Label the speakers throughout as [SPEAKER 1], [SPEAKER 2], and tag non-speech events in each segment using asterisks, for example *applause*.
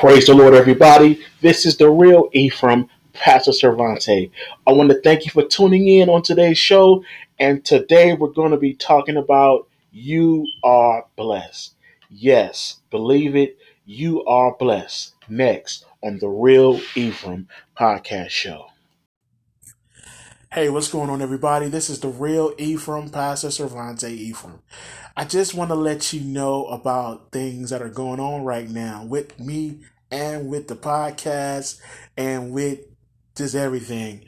[SPEAKER 1] Praise the Lord, everybody. This is the real Ephraim, Pastor Cervante. I want to thank you for tuning in on today's show. And today we're going to be talking about you are blessed. Yes, believe it, you are blessed. Next on the Real Ephraim podcast show. Hey, what's going on, everybody? This is the real Ephraim, Pastor Cervante Ephraim. I just want to let you know about things that are going on right now with me and with the podcast and with just everything.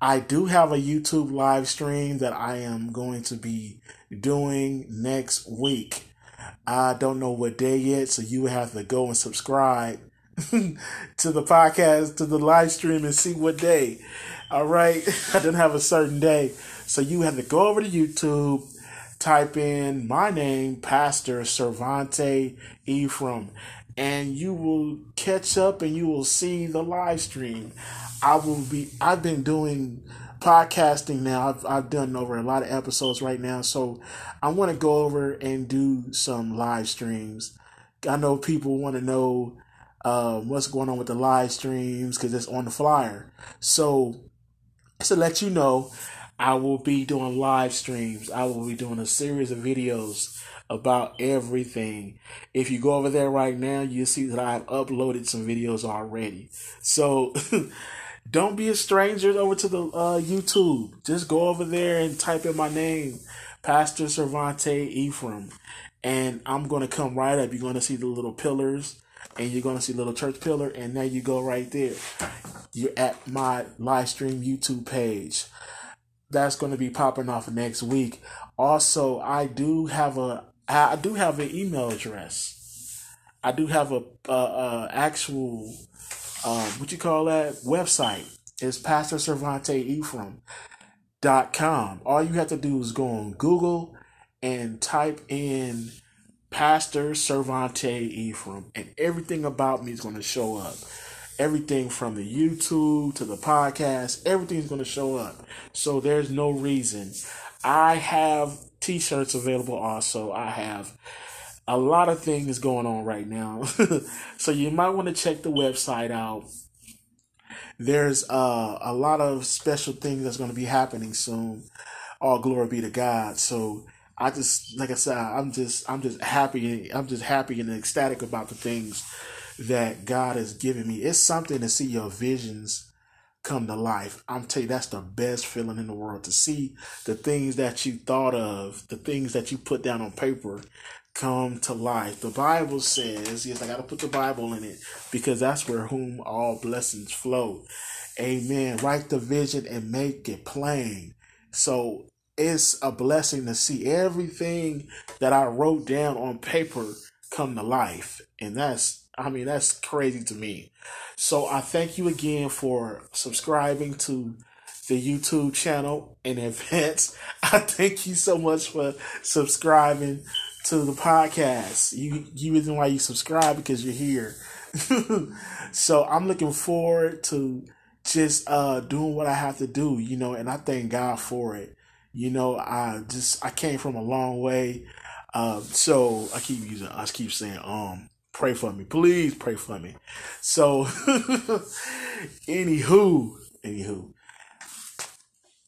[SPEAKER 1] I do have a YouTube live stream that I am going to be doing next week. I don't know what day yet, so you have to go and subscribe *laughs* to the podcast, to the live stream, and see what day. All right. *laughs* I didn't have a certain day. So you have to go over to YouTube, type in my name, Pastor Cervante Ephraim, and you will catch up and you will see the live stream. I will be, I've been doing podcasting now. I've, I've done over a lot of episodes right now. So I want to go over and do some live streams. I know people want to know um, what's going on with the live streams because it's on the flyer. So to let you know, I will be doing live streams. I will be doing a series of videos about everything. If you go over there right now, you'll see that I've uploaded some videos already. So *laughs* don't be a stranger over to the uh, YouTube. Just go over there and type in my name, Pastor Cervante Ephraim, and I'm going to come right up. You're going to see the little pillars and you're going to see little church pillar and there you go right there. You're at my live stream youtube page. That's going to be popping off next week. Also i do have a i do have an email address. I do have a, a, a actual um, what you call that? Website. Is pastor cervante ephraim dot com. All you have to do is go on google and type in Pastor Cervante Ephraim, and everything about me is going to show up. Everything from the YouTube to the podcast, everything's going to show up. So there's no reason. I have t shirts available also. I have a lot of things going on right now. *laughs* so you might want to check the website out. There's uh, a lot of special things that's going to be happening soon. All glory be to God. So I just like I said, I'm just I'm just happy I'm just happy and ecstatic about the things that God has given me. It's something to see your visions come to life. I'm telling you, that's the best feeling in the world to see the things that you thought of, the things that you put down on paper come to life. The Bible says, yes, I got to put the Bible in it because that's where whom all blessings flow. Amen. Write the vision and make it plain. So it's a blessing to see everything that I wrote down on paper come to life. And that's, I mean, that's crazy to me. So I thank you again for subscribing to the YouTube channel in *laughs* advance. I thank you so much for subscribing to the podcast. You, you reason why you subscribe because you're here. *laughs* so I'm looking forward to just uh doing what I have to do, you know, and I thank God for it. You know, I just I came from a long way. Um, so I keep using I keep saying, um, pray for me. Please pray for me. So *laughs* anywho, anywho.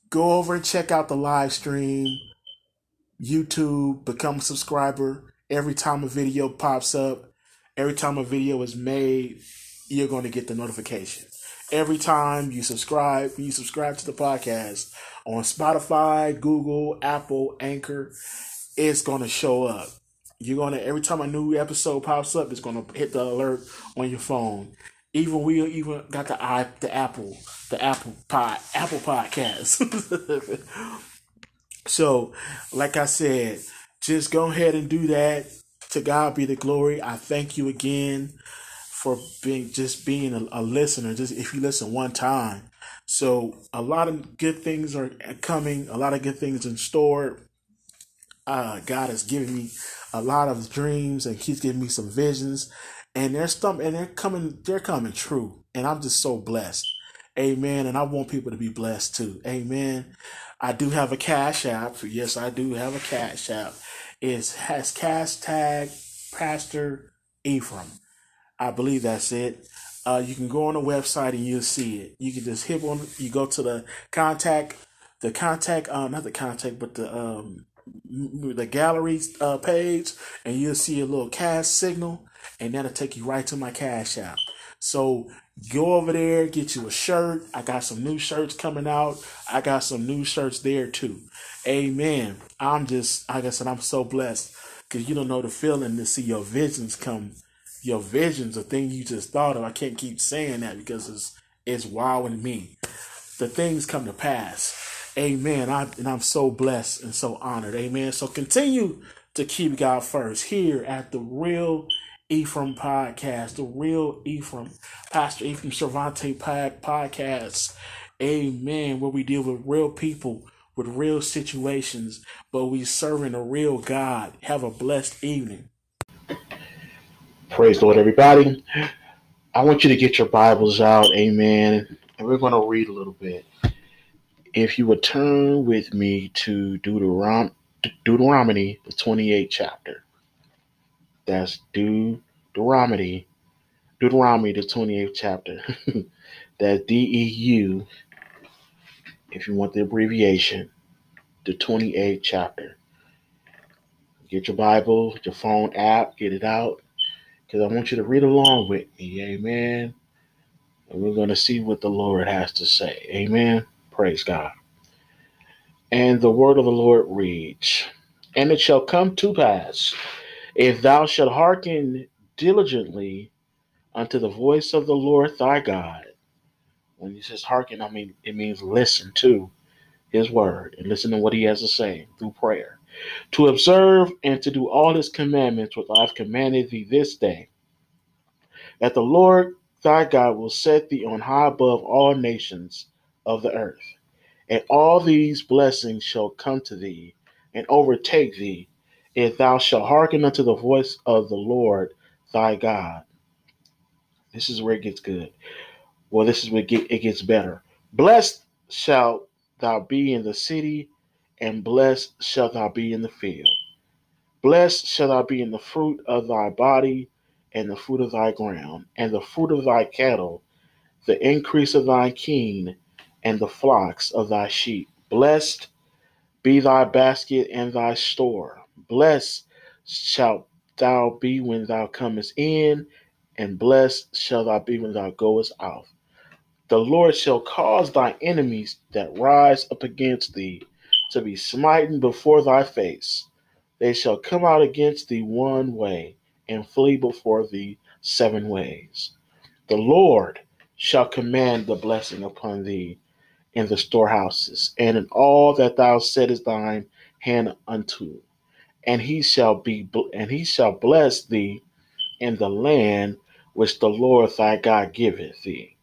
[SPEAKER 1] Go over and check out the live stream. YouTube, become a subscriber. Every time a video pops up, every time a video is made, you're going to get the notification. Every time you subscribe, you subscribe to the podcast, on Spotify, Google, Apple, Anchor, it's going to show up. You're going to, every time a new episode pops up, it's going to hit the alert on your phone. Even we even got the i the Apple the Apple pod Apple podcast. *laughs* so, like I said, just go ahead and do that. To God be the glory. I thank you again for being just being a, a listener. Just if you listen one time, so a lot of good things are coming, a lot of good things in store. Uh, God has given me a lot of dreams and He's giving me some visions, and they're some and they're coming, they're coming true, and I'm just so blessed. Amen. And I want people to be blessed too. Amen. I do have a cash app. Yes, I do have a cash app. It has cash tag Pastor Ephraim. I believe that's it. Uh, you can go on the website and you'll see it. You can just hit on. You go to the contact, the contact, uh, not the contact, but the um, the gallery uh, page, and you'll see a little cash signal, and that'll take you right to my cash app. So go over there, get you a shirt. I got some new shirts coming out. I got some new shirts there too. Amen. I'm just, like I said, I'm so blessed because you don't know the feeling to see your visions come your visions, the thing you just thought of. I can't keep saying that because it's it's wowing me. The things come to pass. Amen. I, and I'm so blessed and so honored. Amen. So continue to keep God first here at the Real Ephraim Podcast, the Real Ephraim, Pastor Ephraim Cervante Podcast. Amen. Where we deal with real people with real situations, but we serving a real God. Have a blessed evening. Praise the Lord, everybody. I want you to get your Bibles out, amen. And we're going to read a little bit. If you would turn with me to Deuteron- Deuteronomy, the 28th chapter. That's Deuteronomy, Deuteronomy, the 28th chapter. *laughs* That's D E U, if you want the abbreviation, the 28th chapter. Get your Bible, your phone app, get it out because I want you to read along with me. Amen. And we're going to see what the Lord has to say. Amen. Praise God. And the word of the Lord reads And it shall come to pass, if thou shalt hearken diligently unto the voice of the Lord thy God. When he says hearken, I mean it means listen to his word and listen to what he has to say through prayer to observe and to do all his commandments which I have commanded thee this day, that the Lord thy God will set thee on high above all nations of the earth. And all these blessings shall come to thee and overtake thee, if thou shalt hearken unto the voice of the Lord thy God. This is where it gets good. Well, this is where it gets better. Blessed shalt thou be in the city, and blessed shalt thou be in the field. Blessed shall thou be in the fruit of thy body, and the fruit of thy ground, and the fruit of thy cattle, the increase of thy king, and the flocks of thy sheep. Blessed be thy basket and thy store. Blessed shalt thou be when thou comest in, and blessed shall thou be when thou goest out. The Lord shall cause thy enemies that rise up against thee to be smitten before thy face. They shall come out against thee one way and flee before thee seven ways. The Lord shall command the blessing upon thee in the storehouses and in all that thou settest thine hand unto. And he shall be and he shall bless thee in the land which the Lord thy God giveth thee.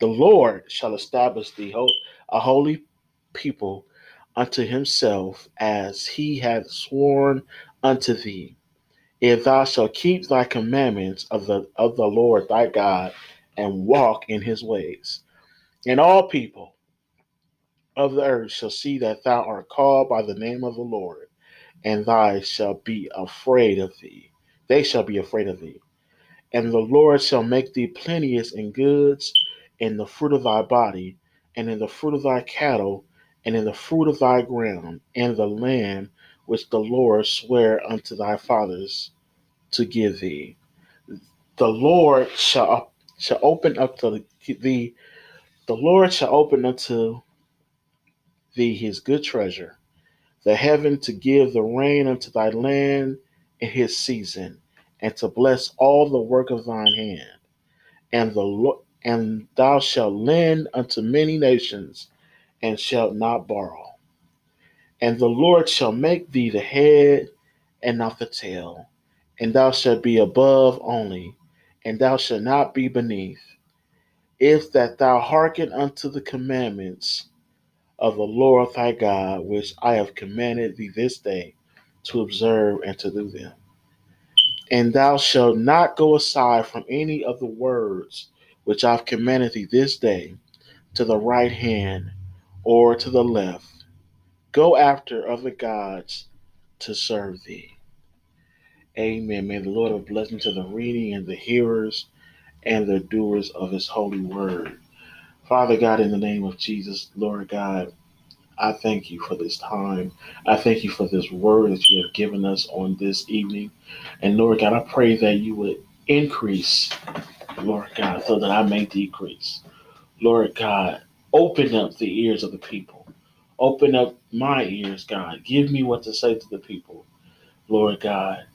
[SPEAKER 1] The Lord shall establish thee a holy people unto himself as he hath sworn unto thee. If thou shalt keep thy commandments of the of the Lord thy God and walk in his ways, and all people of the earth shall see that thou art called by the name of the Lord, and they shall be afraid of thee. They shall be afraid of thee. And the Lord shall make thee plenteous in goods, in the fruit of thy body, and in the fruit of thy cattle, and in the fruit of thy ground, and the land which the Lord sware unto thy fathers to give thee. The Lord shall shall open up to thee. The Lord shall open unto thee his good treasure, the heaven to give the rain unto thy land in his season, and to bless all the work of thine hand. And the and thou shalt lend unto many nations, and shalt not borrow. And the Lord shall make thee the head and not the tail, and thou shalt be above only, and thou shalt not be beneath. If that thou hearken unto the commandments of the Lord thy God, which I have commanded thee this day, to observe and to do them. And thou shalt not go aside from any of the words which I have commanded thee this day, to the right hand or to the left. Go after other gods to serve thee. Amen. May the Lord have blessing to the reading and the hearers and the doers of his holy word. Father God, in the name of Jesus, Lord God, I thank you for this time. I thank you for this word that you have given us on this evening. And Lord God, I pray that you would increase, Lord God, so that I may decrease. Lord God, open up the ears of the people. Open up my ears, God. Give me what to say to the people, Lord God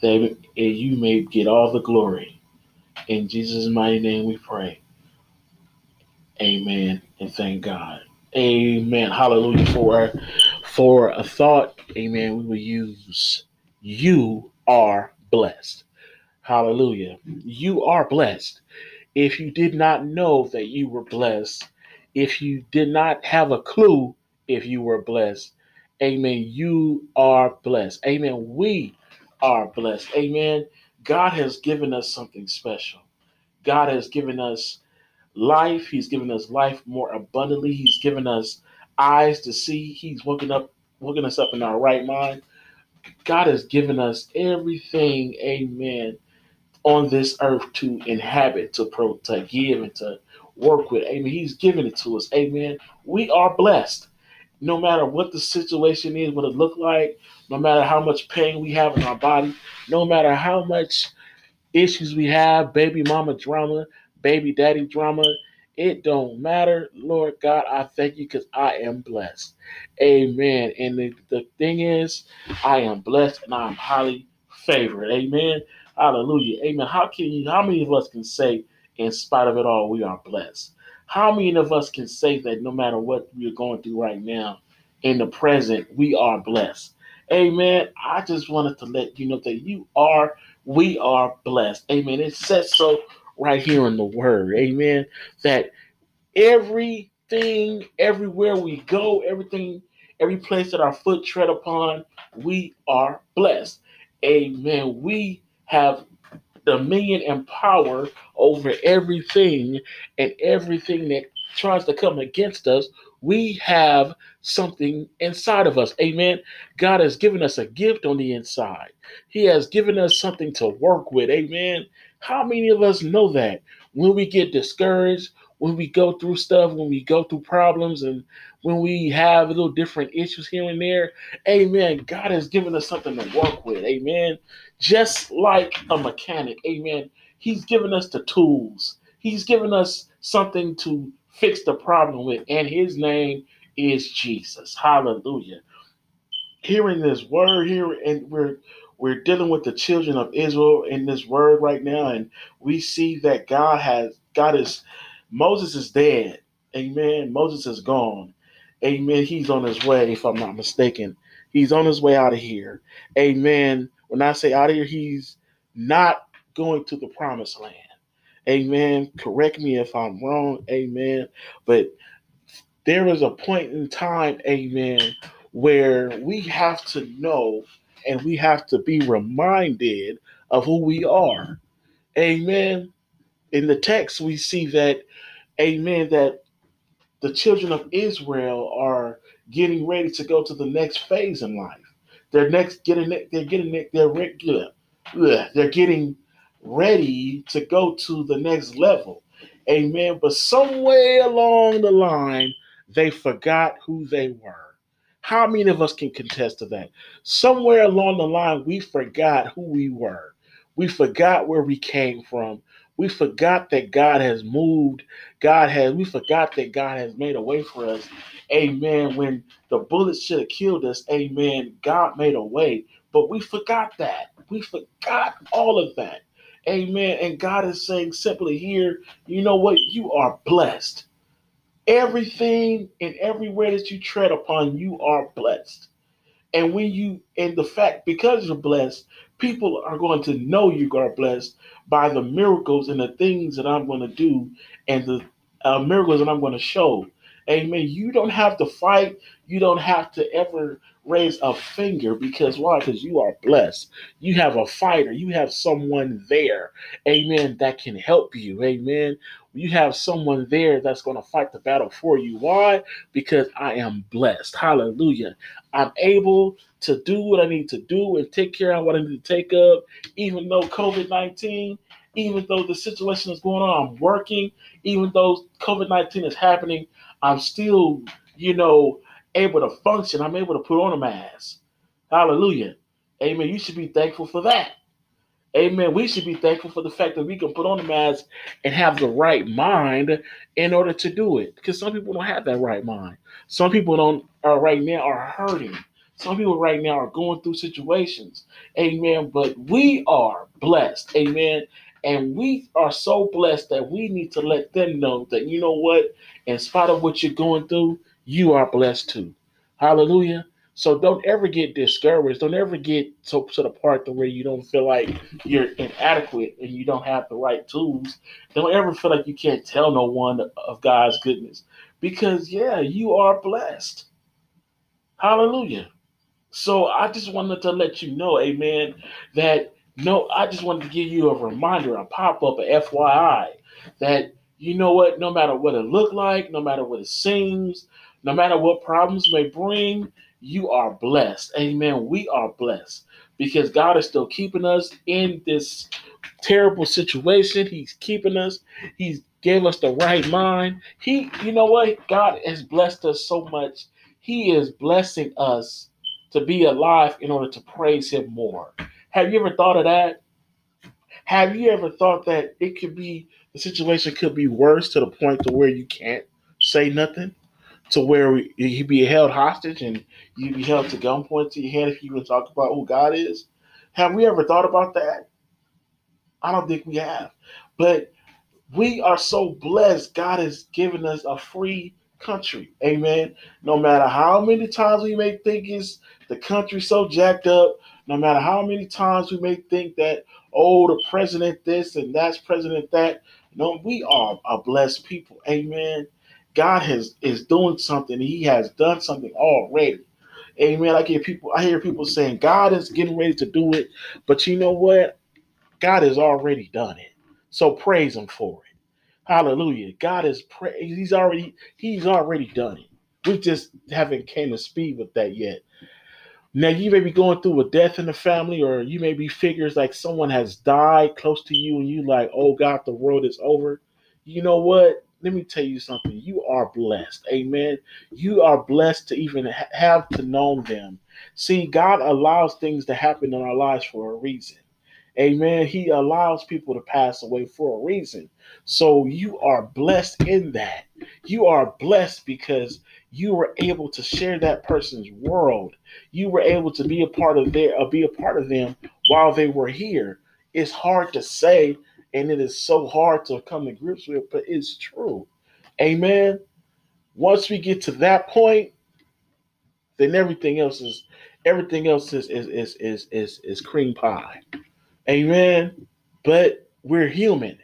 [SPEAKER 1] that you may get all the glory. In Jesus' mighty name we pray. Amen and thank God. Amen. Hallelujah. For for a thought, amen, we will use you are blessed. Hallelujah. You are blessed. If you did not know that you were blessed, if you did not have a clue if you were blessed, amen, you are blessed. Amen. We are blessed. Amen. God has given us something special. God has given us life. He's given us life more abundantly. He's given us eyes to see. He's woken up, woken us up in our right mind. God has given us everything, amen, on this earth to inhabit, to pro, to give, and to work with. Amen. He's given it to us. Amen. We are blessed no matter what the situation is, what it look like, no matter how much pain we have in our body, no matter how much issues we have, baby mama drama, baby daddy drama, it don't matter. Lord God, I thank you because I am blessed. Amen. And the, the thing is, I am blessed and I am highly favored. Amen. Hallelujah. Amen. How can you how many of us can say, in spite of it all, we are blessed? How many of us can say that no matter what we're going through right now, in the present, we are blessed? Amen. I just wanted to let you know that you are, we are blessed. Amen. It says so right here in the word. Amen. That everything, everywhere we go, everything, every place that our foot tread upon, we are blessed. Amen. We have dominion and power over everything and everything that tries to come against us, we have something inside of us. Amen. God has given us a gift on the inside, He has given us something to work with. Amen. How many of us know that when we get discouraged, when we go through stuff, when we go through problems, and when we have a little different issues here and there, amen. God has given us something to work with. Amen just like a mechanic. Amen. He's given us the tools. He's given us something to fix the problem with, and his name is Jesus. Hallelujah. Hearing this word here, and we're we're dealing with the children of Israel in this word right now, and we see that God has God is Moses is dead. Amen. Moses is gone. Amen. He's on his way, if I'm not mistaken. He's on his way out of here. Amen. When I say out of here, he's not going to the promised land. Amen. Correct me if I'm wrong. Amen. But there is a point in time, amen, where we have to know and we have to be reminded of who we are. Amen. In the text, we see that, amen, that the children of Israel are getting ready to go to the next phase in life. They're next getting they're getting they're. They're getting ready to go to the next level. Amen. But somewhere along the line, they forgot who they were. How many of us can contest to that? Somewhere along the line, we forgot who we were. We forgot where we came from. We forgot that God has moved. God has, we forgot that God has made a way for us. Amen. When the bullets should have killed us, amen, God made a way. But we forgot that. We forgot all of that. Amen. And God is saying simply here, you know what? You are blessed. Everything and everywhere that you tread upon, you are blessed. And when you, and the fact, because you're blessed, people are going to know you are blessed by the miracles and the things that I'm going to do and the uh, miracles that I'm going to show. Amen. You don't have to fight. You don't have to ever raise a finger because why? Because you are blessed. You have a fighter. You have someone there, amen, that can help you, amen. You have someone there that's going to fight the battle for you. Why? Because I am blessed. Hallelujah. I'm able to do what I need to do and take care of what I need to take of, even though COVID 19 even though the situation is going on, I'm working, even though COVID 19 is happening, I'm still, you know, able to function. I'm able to put on a mask. Hallelujah. Amen. You should be thankful for that. Amen. We should be thankful for the fact that we can put on a mask and have the right mind in order to do it. Because some people don't have that right mind. Some people don't are right now are hurting. Some people right now are going through situations. Amen. But we are blessed. Amen. And we are so blessed that we need to let them know that, you know what, in spite of what you're going through, you are blessed too. Hallelujah. So don't ever get discouraged. Don't ever get to, to the part to where you don't feel like you're inadequate and you don't have the right tools. Don't ever feel like you can't tell no one of God's goodness. Because, yeah, you are blessed. Hallelujah. So I just wanted to let you know, amen, that no, I just wanted to give you a reminder, a pop up, a FYI, that you know what, no matter what it look like, no matter what it seems, no matter what problems may bring, you are blessed. Amen. We are blessed because God is still keeping us in this terrible situation. He's keeping us. He's gave us the right mind. He, you know what? God has blessed us so much. He is blessing us to be alive in order to praise Him more. Have you ever thought of that? Have you ever thought that it could be the situation could be worse to the point to where you can't say nothing, to where you be held hostage and you'd be held to gunpoint to your head if you even talk about who God is? Have we ever thought about that? I don't think we have. But we are so blessed. God has given us a free country. Amen. No matter how many times we may think it's the country so jacked up, no matter how many times we may think that, oh, the president this and that's president that. No, we are a blessed people. Amen. God has is doing something. He has done something already. Amen. I hear people, I hear people saying God is getting ready to do it, but you know what? God has already done it. So praise him for it. Hallelujah. God is pra- he's already he's already done it. We just haven't came to speed with that yet. Now you may be going through a death in the family, or you may be figures like someone has died close to you, and you like, oh God, the world is over. You know what? Let me tell you something. You are blessed. Amen. You are blessed to even have to know them. See, God allows things to happen in our lives for a reason. Amen. He allows people to pass away for a reason. So you are blessed in that. You are blessed because you were able to share that person's world. You were able to be a part of their uh, be a part of them while they were here. It's hard to say, and it is so hard to come to grips with, but it's true. Amen. Once we get to that point, then everything else is everything else is is is is is, is cream pie. Amen. But we're human.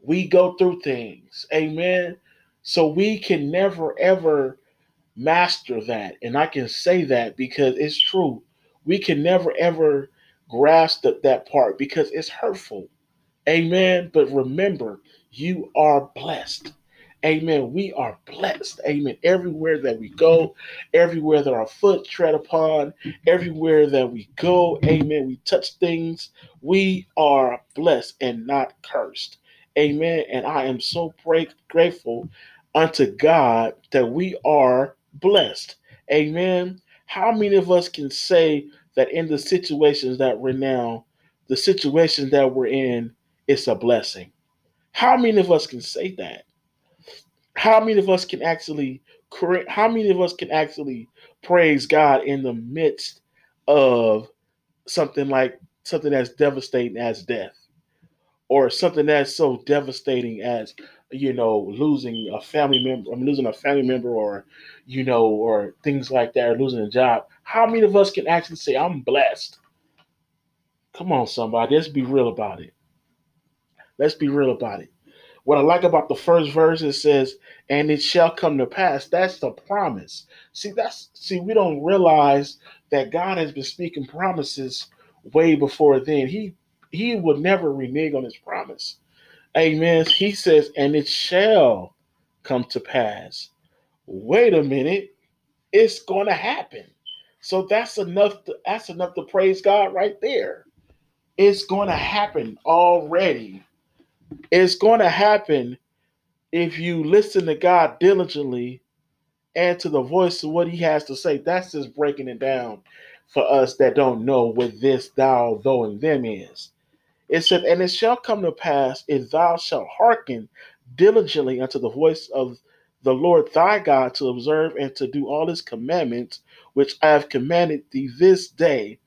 [SPEAKER 1] We go through things. Amen. So we can never ever master that. And I can say that because it's true. We can never ever grasp that, that part because it's hurtful. Amen. But remember, you are blessed. Amen. We are blessed. Amen. Everywhere that we go, everywhere that our foot tread upon, everywhere that we go, amen. We touch things. We are blessed and not cursed. Amen. And I am so grateful unto God that we are blessed. Amen. How many of us can say that in the situations that we're now, the situations that we're in, it's a blessing? How many of us can say that? how many of us can actually how many of us can actually praise God in the midst of something like something as devastating as death or something that's so devastating as you know losing a family member I'm losing a family member or you know or things like that or losing a job how many of us can actually say I'm blessed come on somebody let's be real about it let's be real about it what I like about the first verse it says, "And it shall come to pass." That's the promise. See, that's see, we don't realize that God has been speaking promises way before then. He he would never renege on his promise. Amen. He says, "And it shall come to pass." Wait a minute, it's going to happen. So that's enough. To, that's enough to praise God right there. It's going to happen already. It's going to happen if you listen to God diligently and to the voice of what He has to say. That's just breaking it down for us that don't know what this thou, thou, and them is. It said, And it shall come to pass if thou shalt hearken diligently unto the voice of the Lord thy God to observe and to do all his commandments, which I have commanded thee this day,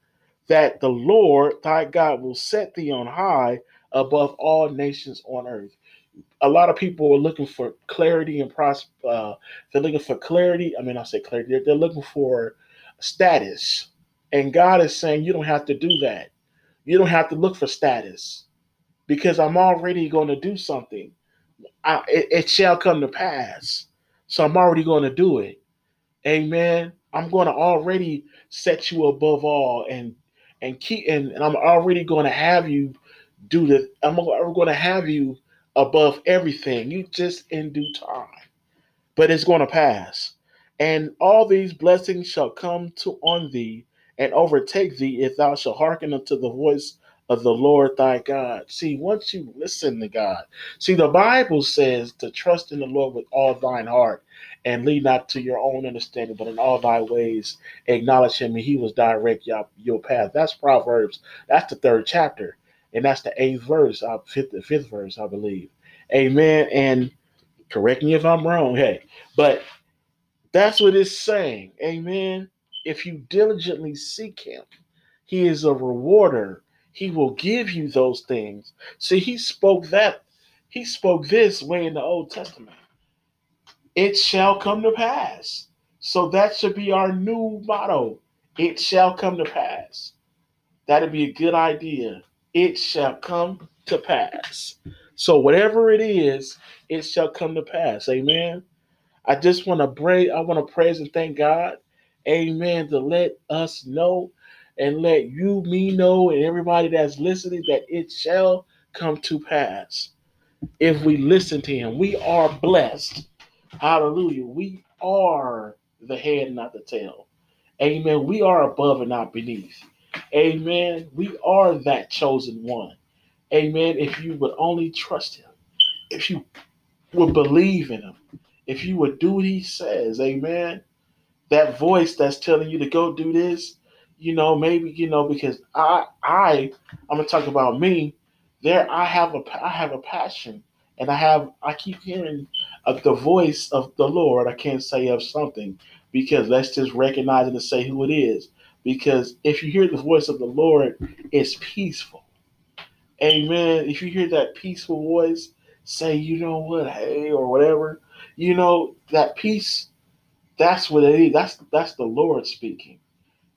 [SPEAKER 1] that the Lord thy God will set thee on high above all nations on earth. A lot of people are looking for clarity and pros. Uh, they're looking for clarity. I mean, I say clarity. They're, they're looking for status, and God is saying you don't have to do that. You don't have to look for status because I'm already going to do something. I, it, it shall come to pass. So I'm already going to do it. Amen. I'm going to already set you above all and and keep and, and I'm already going to have you do the I'm going to have you above everything. You just in due time. But it's going to pass. And all these blessings shall come to on thee and overtake thee if thou shalt hearken unto the voice of the Lord thy God. See, once you listen to God, see, the Bible says to trust in the Lord with all thine heart and lead not to your own understanding, but in all thy ways acknowledge him, and he will direct your, your path. That's Proverbs. That's the third chapter, and that's the eighth verse, uh, fifth, fifth verse, I believe. Amen. And correct me if I'm wrong, hey, but that's what it's saying. Amen. If you diligently seek him, he is a rewarder he will give you those things. See, he spoke that, he spoke this way in the Old Testament. It shall come to pass. So that should be our new motto. It shall come to pass. That'd be a good idea. It shall come to pass. So whatever it is, it shall come to pass. Amen. I just want to pray. I want to praise and thank God. Amen. To let us know and let you, me know, and everybody that's listening that it shall come to pass if we listen to him. We are blessed. Hallelujah. We are the head, not the tail. Amen. We are above and not beneath. Amen. We are that chosen one. Amen. If you would only trust him, if you would believe in him, if you would do what he says, amen. That voice that's telling you to go do this, you know, maybe you know because I I I'm gonna talk about me. There, I have a I have a passion, and I have I keep hearing of the voice of the Lord. I can't say of something because let's just recognize it and say who it is. Because if you hear the voice of the Lord, it's peaceful. Amen. If you hear that peaceful voice, say, you know what, hey, or whatever, you know that peace. That's what it is. That's that's the Lord speaking.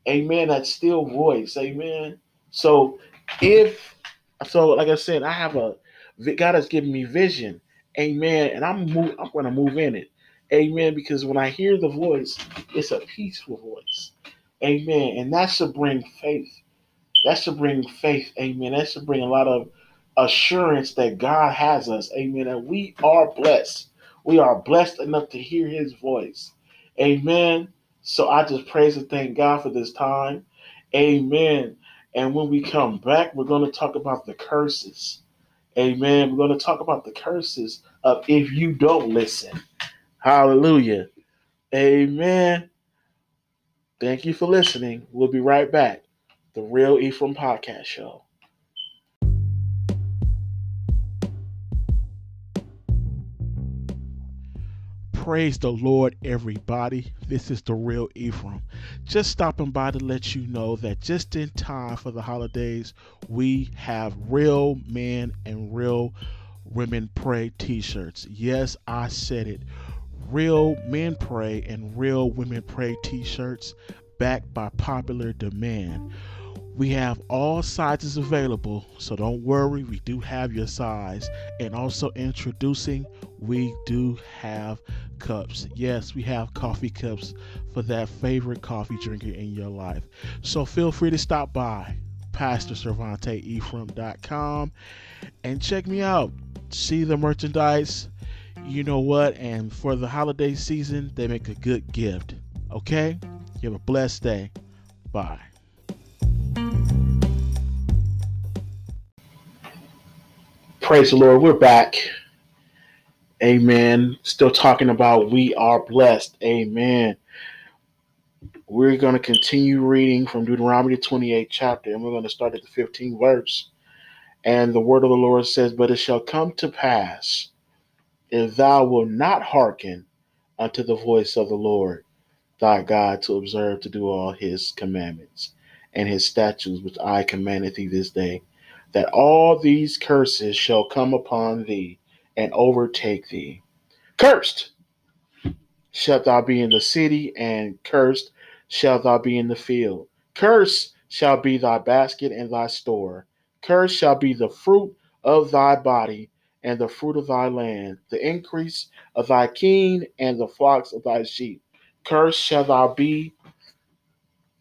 [SPEAKER 1] Amen. That still voice. Amen. So if so, like I said, I have a God has given me vision. Amen. And I'm move, I'm going to move in it. Amen. Because when I hear the voice, it's a peaceful voice. Amen. And that should bring faith. That should bring faith. Amen. That should bring a lot of assurance that God has us. Amen. And we are blessed. We are blessed enough to hear his voice. Amen. So I just praise and thank God for this time. Amen. And when we come back, we're going to talk about the curses. Amen. We're going to talk about the curses of if you don't listen. Hallelujah. Amen. Thank you for listening. We'll be right back. The Real Ephraim Podcast Show. Praise the Lord, everybody. This is the real Ephraim. Just stopping by to let you know that just in time for the holidays, we have real men and real women pray t shirts. Yes, I said it. Real men pray and real women pray t shirts backed by popular demand. We have all sizes available, so don't worry, we do have your size. And also introducing, we do have cups. Yes, we have coffee cups for that favorite coffee drinker in your life. So feel free to stop by PastorCervanteEphraim.com and check me out. See the merchandise. You know what? And for the holiday season, they make a good gift. Okay? You have a blessed day. Bye. Praise the Lord. We're back. Amen. Still talking about we are blessed. Amen. We're going to continue reading from Deuteronomy 28 chapter, and we're going to start at the 15th verse. And the word of the Lord says, But it shall come to pass, if thou wilt not hearken unto the voice of the Lord thy God to observe to do all his commandments and his statutes which I commanded thee this day, that all these curses shall come upon thee and overtake thee. Cursed shalt thou be in the city, and cursed shalt thou be in the field. Cursed shall be thy basket and thy store. Cursed shall be the fruit of thy body and the fruit of thy land, the increase of thy king and the flocks of thy sheep. Cursed shall thou be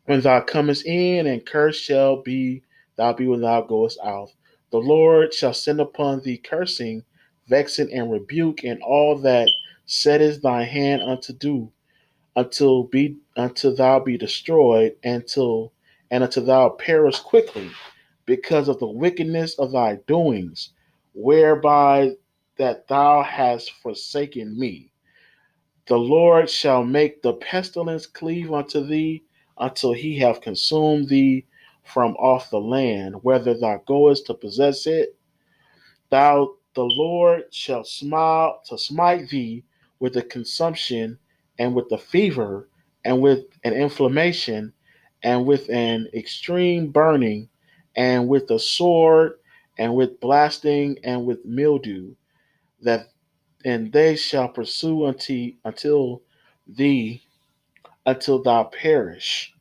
[SPEAKER 1] when thou comest in, and cursed shall be thou be when thou goest out. The Lord shall send upon thee cursing, vexing, and rebuke, and all that settest thy hand unto do, until be until thou be destroyed, until and until thou perish quickly, because of the wickedness of thy doings, whereby that thou hast forsaken me. The Lord shall make the pestilence cleave unto thee until he have consumed thee from off the land, whether thou goest to possess it. Thou, the Lord, shall smile to smite thee with the consumption and with the fever and with an inflammation and with an extreme burning and with the sword and with blasting and with mildew that and they shall pursue until until thee until thou perish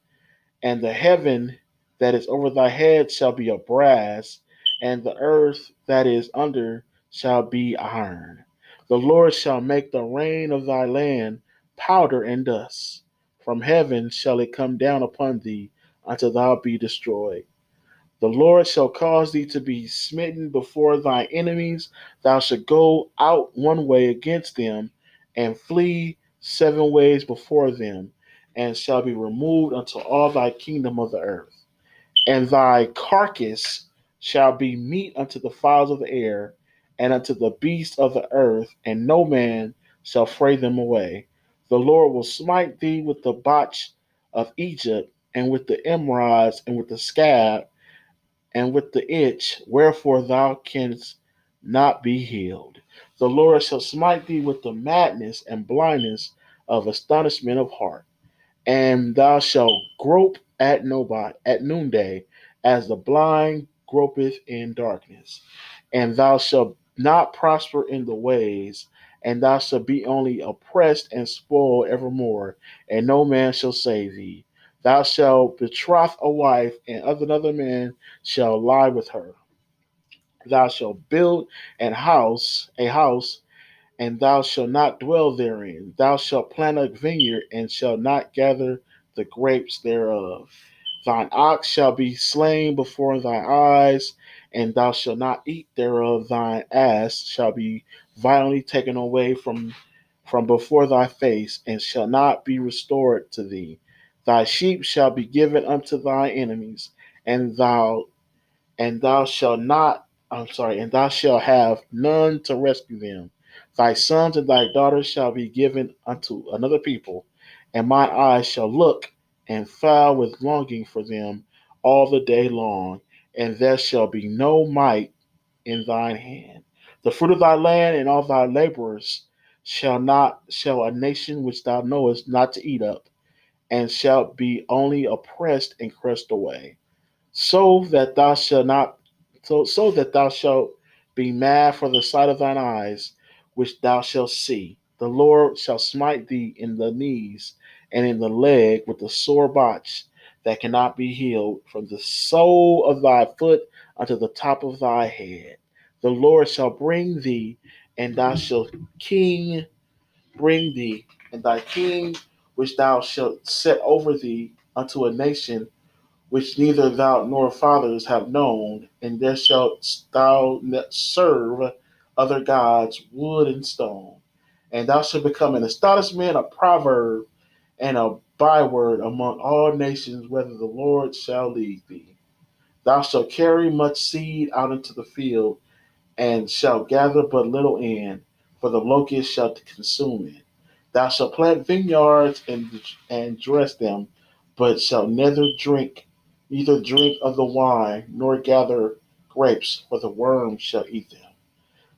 [SPEAKER 1] and the heaven that is over thy head shall be of brass, and the earth that is under shall be iron. The Lord shall make the rain of thy land powder and dust. From heaven shall it come down upon thee until thou be destroyed. The Lord shall cause thee to be smitten before thy enemies. Thou shalt go out one way against them and flee seven ways before them, and shall be removed unto all thy kingdom of the earth and thy carcass shall be meat unto the fowls of the air and unto the beasts of the earth, and no man shall fray them away. The Lord will smite thee with the botch of Egypt, and with the emerods, and with the scab, and with the itch, wherefore thou canst not be healed. The Lord shall smite thee with the madness and blindness of astonishment of heart, and thou shalt grope at nobody at noonday, as the blind gropeth in darkness. And thou shalt not prosper in the ways, and thou shalt be only oppressed and spoiled evermore, and no man shall save thee. Thou shalt betroth a wife, and another man shall lie with her. Thou shalt build an house, a house, and thou shalt not dwell therein. Thou shalt plant a vineyard, and shalt not gather the grapes thereof. Thine ox shall be slain before thy eyes, and thou shalt not eat thereof. Thine ass shall be violently taken away from from before thy face, and shall not be restored to thee. Thy sheep shall be given unto thy enemies, and thou and thou shalt not I'm sorry, and thou shalt have none to rescue them. Thy sons and thy daughters shall be given unto another people, and my eyes shall look and foul with longing for them all the day long, and there shall be no might in thine hand. The fruit of thy land and all thy laborers shall not shall a nation which thou knowest not to eat up, and shalt be only oppressed and crushed away, so that thou shalt not so so that thou shalt be mad for the sight of thine eyes, which thou shalt see. The Lord shall smite thee in the knees and in the leg with a sore botch, that cannot be healed, from the sole of thy foot unto the top of thy head. The Lord shall bring thee, and thou shalt king bring thee, and thy king which thou shalt set over thee unto a nation which neither thou nor fathers have known, and there shalt thou serve other gods, wood and stone. And thou shalt become an astonishment, a proverb, and a byword among all nations, whether the Lord shall lead thee. Thou shalt carry much seed out into the field, and shalt gather but little in, for the locust shall consume it. Thou shalt plant vineyards and, and dress them, but shalt neither drink, neither drink of the wine, nor gather grapes, for the worms shall eat them.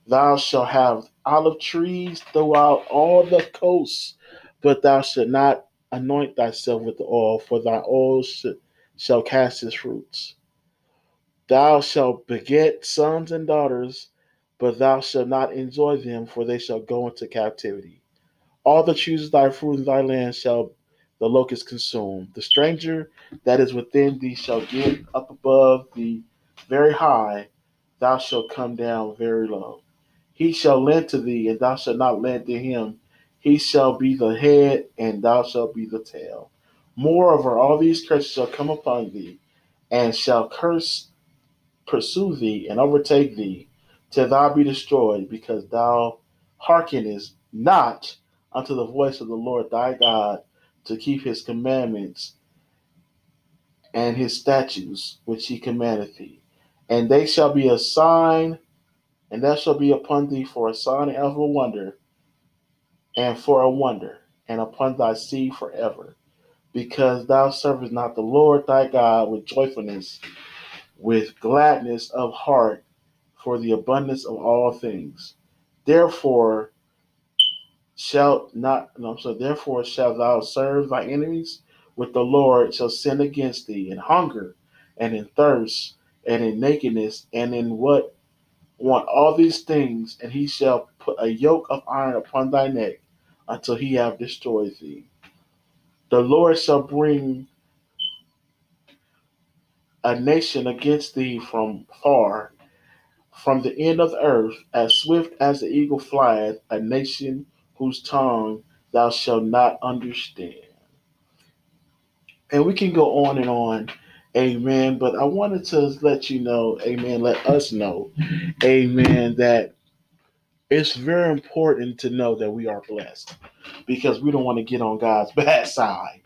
[SPEAKER 1] Thou shalt have olive trees throughout all the coasts, but thou shalt not anoint thyself with oil, for thy oil shall cast its fruits. Thou shalt beget sons and daughters, but thou shalt not enjoy them, for they shall go into captivity. All the trees of thy fruit in thy land shall the locust consume. The stranger that is within thee shall get up above thee very high, thou shalt come down very low. He shall lend to thee, and thou shalt not lend to him. He shall be the head, and thou shalt be the tail. Moreover, all these curses shall come upon thee, and shall curse pursue thee and overtake thee, till thou be destroyed, because thou hearkenest not unto the voice of the Lord thy God to keep his commandments and his statutes which he commandeth thee. And they shall be a sign, and that shall be upon thee for a sign and of a wonder, and for a wonder, and upon thy seed forever, because thou servest not the Lord thy God with joyfulness, with gladness of heart, for the abundance of all things. Therefore, shalt not no, so therefore shalt thou serve thy enemies with the Lord shall sin against thee in hunger and in thirst and in nakedness and in what want all these things, and he shall put a yoke of iron upon thy neck until he have destroyed thee. The Lord shall bring a nation against thee from far, from the end of the earth, as swift as the eagle flieth, a nation whose tongue thou shalt not understand. And we can go on and on, amen. But I wanted to let you know, amen, let us know, amen, that it's very important to know that we are blessed because we don't want to get on God's *laughs* bad side.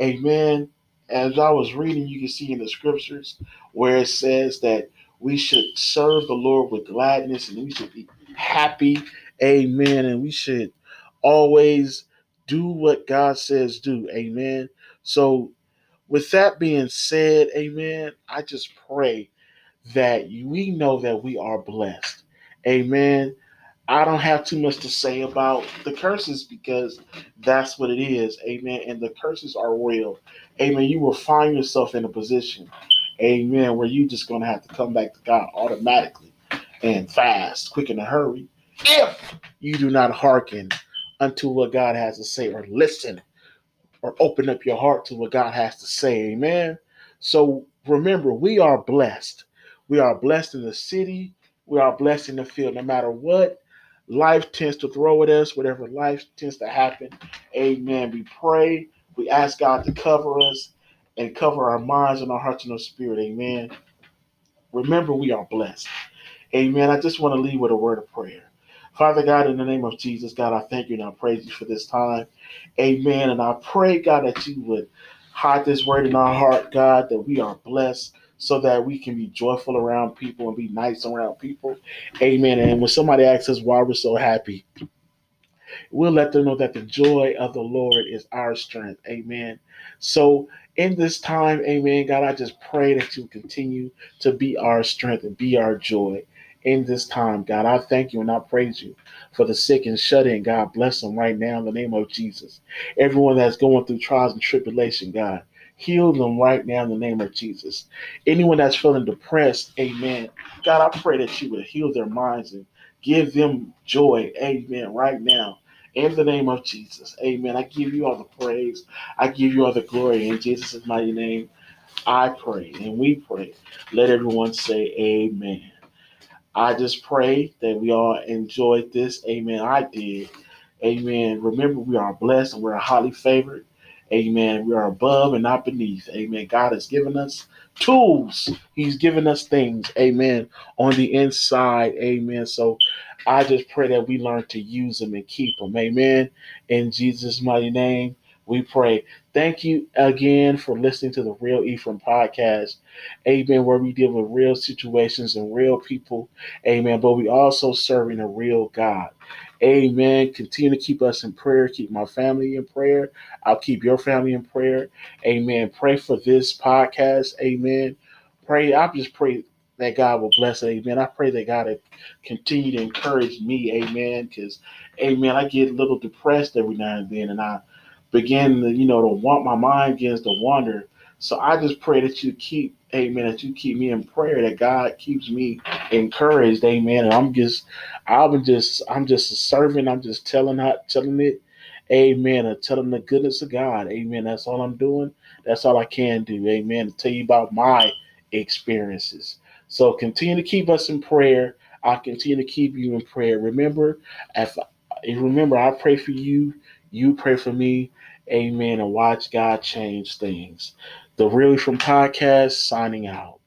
[SPEAKER 1] Amen. As I was reading, you can see in the scriptures where it says that we should serve the Lord with gladness and we should be happy. Amen. And we should always do what God says do. Amen. So, with that being said, amen, I just pray that we know that we are blessed. Amen. I don't have too much to say about the curses because that's what it is. Amen. And the curses are real. Amen. You will find yourself in a position, amen, where you're just going to have to come back to God automatically and fast, quick in a hurry, if you do not hearken unto what God has to say or listen or open up your heart to what God has to say. Amen. So remember, we are blessed. We are blessed in the city. We are blessed in the field. No matter what life tends to throw at us, whatever life tends to happen. Amen. We pray. We ask God to cover us and cover our minds and our hearts and our spirit. Amen. Remember, we are blessed. Amen. I just want to leave with a word of prayer. Father God, in the name of Jesus, God, I thank you and I praise you for this time. Amen. And I pray, God, that you would hide this word in our heart, God, that we are blessed so that we can be joyful around people and be nice around people. Amen. And when somebody asks us why we're so happy, we'll let them know that the joy of the Lord is our strength. Amen. So in this time, amen, God, I just pray that you continue to be our strength and be our joy in this time, God. I thank you and I praise you for the sick and shut in. God bless them right now in the name of Jesus. Everyone that's going through trials and tribulation, God, heal them right now in the name of Jesus. Anyone that's feeling depressed, amen. God, I pray that you would heal their minds and give them joy, amen, right now. In the name of Jesus, amen. I give you all the praise. I give you all the glory in Jesus' mighty name. I pray and we pray. Let everyone say amen. I just pray that we all enjoyed this. Amen. I did. Amen. Remember, we are blessed and we're highly favored. Amen. We are above and not beneath. Amen. God has given us tools. He's given us things. Amen. On the inside. Amen. So I just pray that we learn to use them and keep them. Amen. In Jesus' mighty name, we pray. Thank you again for listening to the Real Ephraim podcast. Amen. Where we deal with real situations and real people. Amen. But we also serving a real God. Amen. Continue to keep us in prayer. Keep my family in prayer. I'll keep your family in prayer. Amen. Pray for this podcast. Amen. Pray. I just pray that God will bless it. Amen. I pray that God will continue to encourage me. Amen. Because, amen, I get a little depressed every now and then, and I begin to, you know, to want my mind begins to wander. So I just pray that you keep, amen, that you keep me in prayer, that God keeps me encouraged, amen. And I'm just, I'm just, I'm just a servant. I'm just telling her, telling it, amen, and telling the goodness of God, amen. That's all I'm doing. That's all I can do, amen. To tell you about my experiences. So continue to keep us in prayer. I'll continue to keep you in prayer. Remember, if remember, I pray for you you pray for me. Amen. And watch God change things. The Real Ephraim Podcast signing out.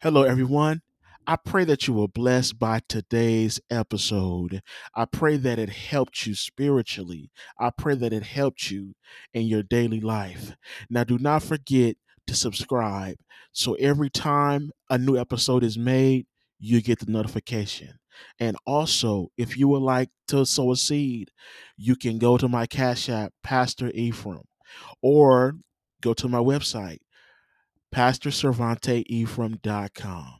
[SPEAKER 1] Hello, everyone. I pray that you were blessed by today's episode. I pray that it helped you spiritually. I pray that it helped you in your daily life. Now, do not forget to subscribe so every time a new episode is made, you get the notification. And also, if you would like to sow a seed, you can go to my Cash App, Pastor Ephraim, or go to my website, PastorCervanteEphraim.com.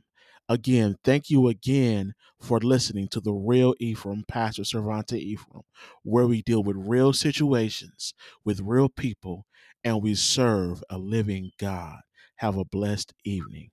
[SPEAKER 1] Again, thank you again for listening to the Real Ephraim, Pastor Cervante Ephraim, where we deal with real situations with real people and we serve a living God. Have a blessed evening.